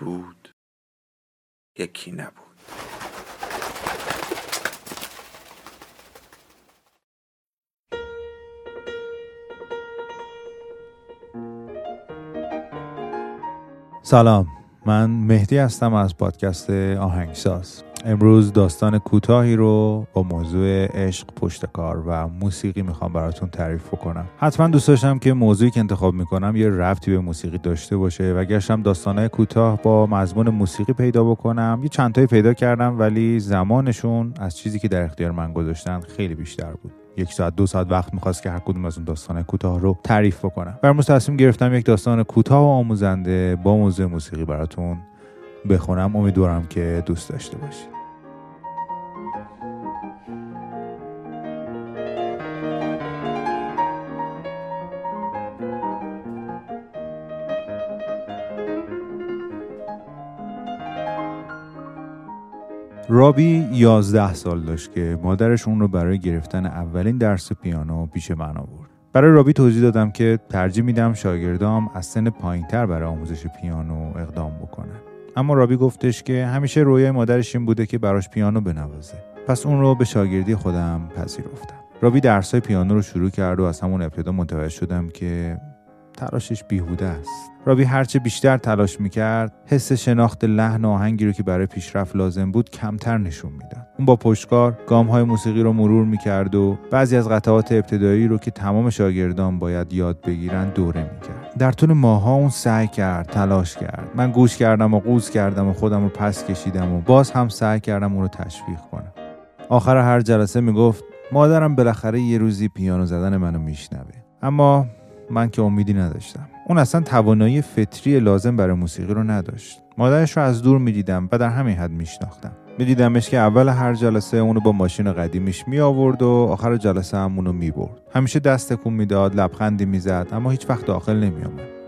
بود یکی نبود. سلام من مهدی هستم از پادکست آهنگساز. امروز داستان کوتاهی رو با موضوع عشق پشت کار و موسیقی می‌خوام براتون تعریف کنم حتما دوست داشتم که موضوعی که انتخاب می‌کنم یه ربطی به موسیقی داشته باشه و گشتم داستانهای کوتاه با مضمون موسیقی پیدا بکنم. یه چندتایی پیدا کردم ولی زمانشون از چیزی که در اختیار من گذاشتن خیلی بیشتر بود. یک ساعت دو ساعت وقت می‌خواست که هر کدوم از اون داستان کوتاه رو تعریف بکنم. برموز تصمیم گرفتم یک داستان کوتاه و آموزنده با موضوع موسیقی براتون بخونم امیدوارم که دوست داشته باشید رابی 11 سال داشت که مادرش اون رو برای گرفتن اولین درس پیانو پیش من آورد. برای رابی توضیح دادم که ترجیح میدم شاگردام از سن پایینتر برای آموزش پیانو اقدام بکنن. اما رابی گفتش که همیشه رویای مادرش این بوده که براش پیانو بنوازه. پس اون رو به شاگردی خودم پذیرفتم. رابی درسای پیانو رو شروع کرد و از همون ابتدا متوجه شدم که تلاشش بیهوده است. رابی هرچه بیشتر تلاش می‌کرد حس شناخت لحن و آهنگی رو که برای پیشرفت لازم بود کمتر نشون می‌داد. اون با پشتکار گام های موسیقی رو مرور می‌کرد و بعضی از قطعات ابتدایی رو که تمام شاگردان باید یاد بگیرن دوره می‌کرد. در طول ماها اون سعی کرد تلاش کرد. من گوش کردم و قوز کردم و خودم رو پس کشیدم و باز هم سعی کردم اون رو تشویق کنم. آخر هر جلسه می‌گفت مادرم بالاخره یه روزی پیانو زدن منو میشنوه. اما من که امیدی نداشتم. اون اصلا توانایی فطری لازم برای موسیقی رو نداشت. مادرش رو از دور می‌دیدم و در همین حد میشناختم. میدیدمش که اول هر جلسه اونو با ماشین قدیمیش می آورد و آخر جلسه هم اونو می برد همیشه دست تکون می‌داد لبخندی می‌زد اما هیچ وقت داخل نمی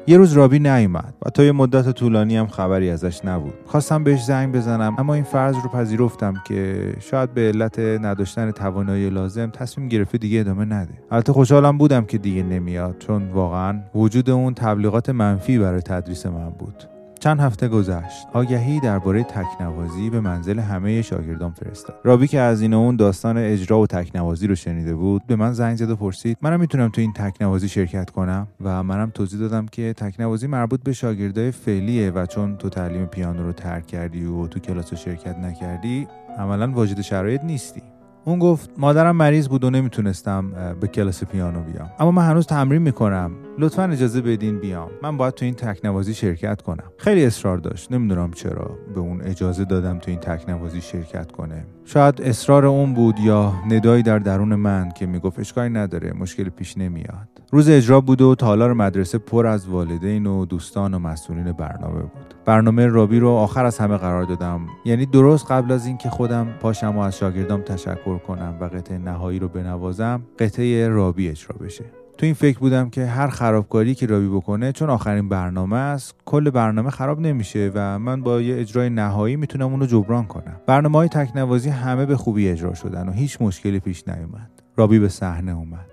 یه روز رابی نیومد و تا یه مدت طولانی هم خبری ازش نبود. خواستم بهش زنگ بزنم اما این فرض رو پذیرفتم که شاید به علت نداشتن توانایی لازم تصمیم گرفته دیگه ادامه نده. البته خوشحالم بودم که دیگه نمیاد چون واقعا وجود اون تبلیغات منفی برای تدریس من بود. چند هفته گذشت. آگهی درباره تکنوازی به منزل همه شاگردان فرستاد. رابی که از این اون داستان اجرا و تکنوازی رو شنیده بود به من زنگ زد و پرسید منم می‌تونم تو این تکنوازی شرکت کنم؟ و منم توضیح دادم که تکنوازی مربوط به شاگردای فعلیه و چون تو تعلیم پیانو رو ترک کردی و تو کلاس شرکت نکردی عملا واجد شرایط نیستی. اون گفت مادرم مریض بود و نمی‌تونستم به کلاس پیانو بیام. اما من هنوز تمرین می‌کنم. لطفا اجازه بدین بیام. من باید تو این تکنوازی شرکت کنم. خیلی اصرار داشت. نمی‌دونم چرا به اون اجازه دادم تو این تکنوازی شرکت کنه. شاید اصرار اون بود یا ندایی در درون من که می‌گفت اشکالی نداره مشکل پیش نمیاد. روز اجرا بود و تالار مدرسه پر از والدین و دوستان و مسئولین برنامه بود. برنامه رابی رو آخر از همه قرار دادم. یعنی درست قبل از اینکه خودم پاشم و از شاگردام تشکر کنم و قطعه نهایی رو بنوازم قطعه رابی اجرا بشه. تو این فکر بودم که هر خرابکاری که رابی بکنه چون آخرین برنامه است کل برنامه خراب نمیشه و من با یه اجرای نهایی می‌تونم اونو جبران کنم. برنامه های تکنوازی همه به خوبی اجرا شدن و هیچ مشکلی پیش نیومد. رابی به صحنه اومد.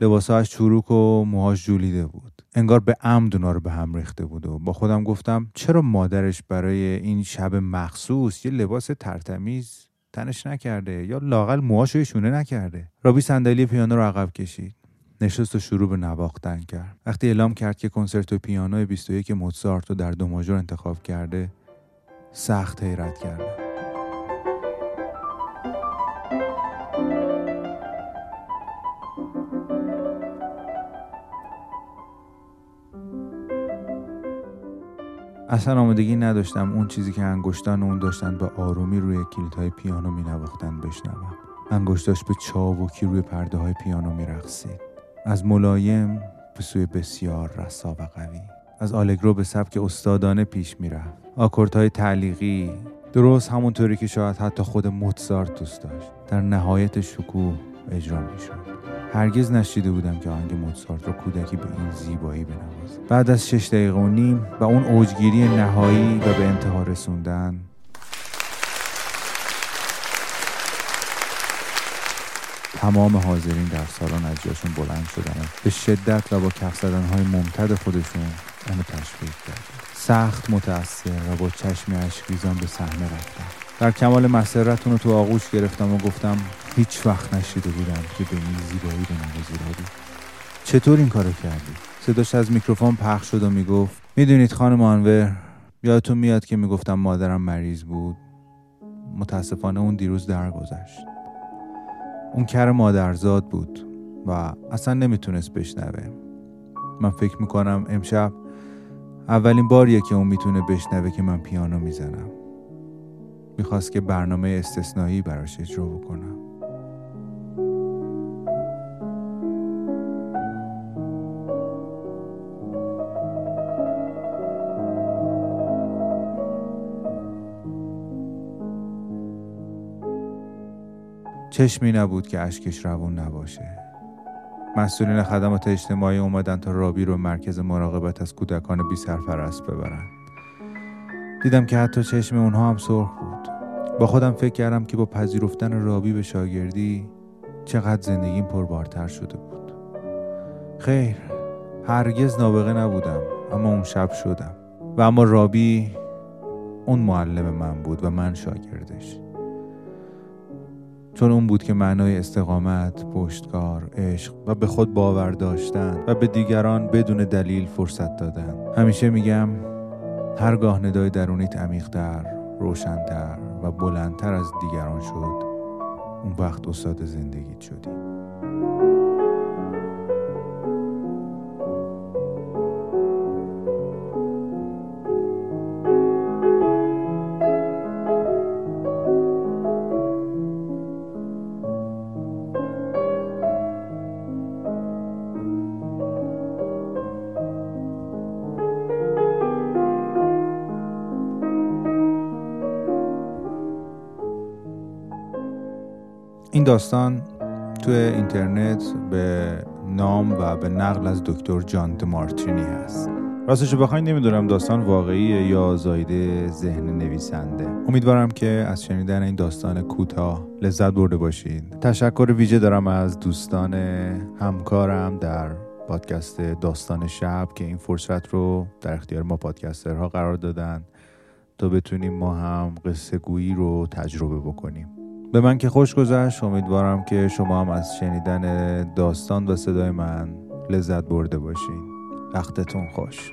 لباسهاش چروک و موهاش جولیده بود. انگار به عمد اونا رو به هم ریخته بود و با خودم گفتم چرا مادرش برای این شب مخصوص یه لباس ترتمیز تنش نکرده یا لاقل موهاشو شونه نکرده؟ رابی صندلی پیانو رو عقب کشید. نشست و شروع به نواختن کرد. وقتی اعلام کرد که کنسرت پیانو 21 موزارت رو در دو ماژور انتخاب کرده سخت حیرت کردم. اصلا آمادگی نداشتم اون چیزی که انگشتان اون داشتن به آرومی روی کلیدهای پیانو می نواختن بشنوم. انگشتاش به چاوکی روی پرده های پیانو می رخصید. از ملایم به سوی بسیار رسا و قوی. از آلگرو به سبک استادانه پیش می‌رفت. آکوردهای تعلیقی درست همونطوری که شاید حتی خود موتزارت دوست داشت. در نهایت شکوه اجرا می‌شد. هرگز نشیده بودم که آهنگ موتسارت را کودکی به این زیبایی بنوازه بعد از شش دقیقه و نیم و اون اوجگیری نهایی و به انتها رسوندن تمام حاضرین در سالن از جاشون بلند شدن. به شدت و با کف زدنهای ممتد خودشون اونو تشویق کردن. سخت متأثر و با چشم اشکریزان به صحنه رفتم در کمال مسرت رو تو آغوش گرفتم و گفتم هیچ وقت نشیده بودم که به این زیبایی بنوازی چطور این کارو کردی؟ صداش از میکروفون پخش شد و می‌گفت می‌دونید خانم آنور یادتون میاد که می‌گفتم مادرم مریض بود. متاسفانه اون دیروز درگذشت. اون کر مادرزاد بود و اصلا نمی‌تونست بشنوه. من فکر می‌کنم امشب اولین باریه که اون می‌تونه بشنوه که من پیانو می‌زنم. می‌خواست که برنامه استثنایی براش اجرا بکنم. چشمی نبود که اشکش روون نباشه. مسئولین خدمات اجتماعی اومدن تا رابی رو مرکز مراقبت از کودکان بی سرپرست ببرن. دیدم که حتی چشم اونها هم سرخ بود. با خودم فکر کردم که با پذیرفتن رابی به شاگردی چقدر زندگیم پربارتر شده بود. خیر هرگز نابغه نبودم اما اون شب شدم. و اما رابی اون معلم من بود و من شاگردش. چون اون بود که معنای استقامت، پشتکار، عشق و به خود باور داشتن و به دیگران بدون دلیل فرصت دادن. همیشه میگم هرگاه ندای درونیت عمیقتر، روشنتر و بلندتر از دیگران شد اون وقت استاد زندگیت شدی. این داستان توی اینترنت به نام و به نقل از دکتر جان مارتینی هست. راستش بخواین نمی‌دونم داستان واقعی یا زایده ذهن نویسنده. امیدوارم که از شنیدن این داستان کوتاه لذت برده باشید تشکر ویژه دارم از دوستان همکارم در پادکست داستان شب که این فرصت رو در اختیار ما پادکسترها قرار دادن تا بتونیم ما هم قصه گویی رو تجربه بکنیم. به من که خوش گذشت. امیدوارم که شما هم از شنیدن داستان و صدای من لذت برده باشین. وقتتون خوش.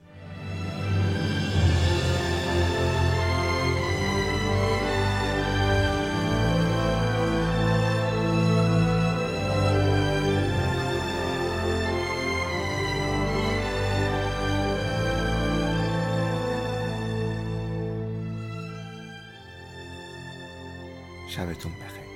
شبتون بخیر.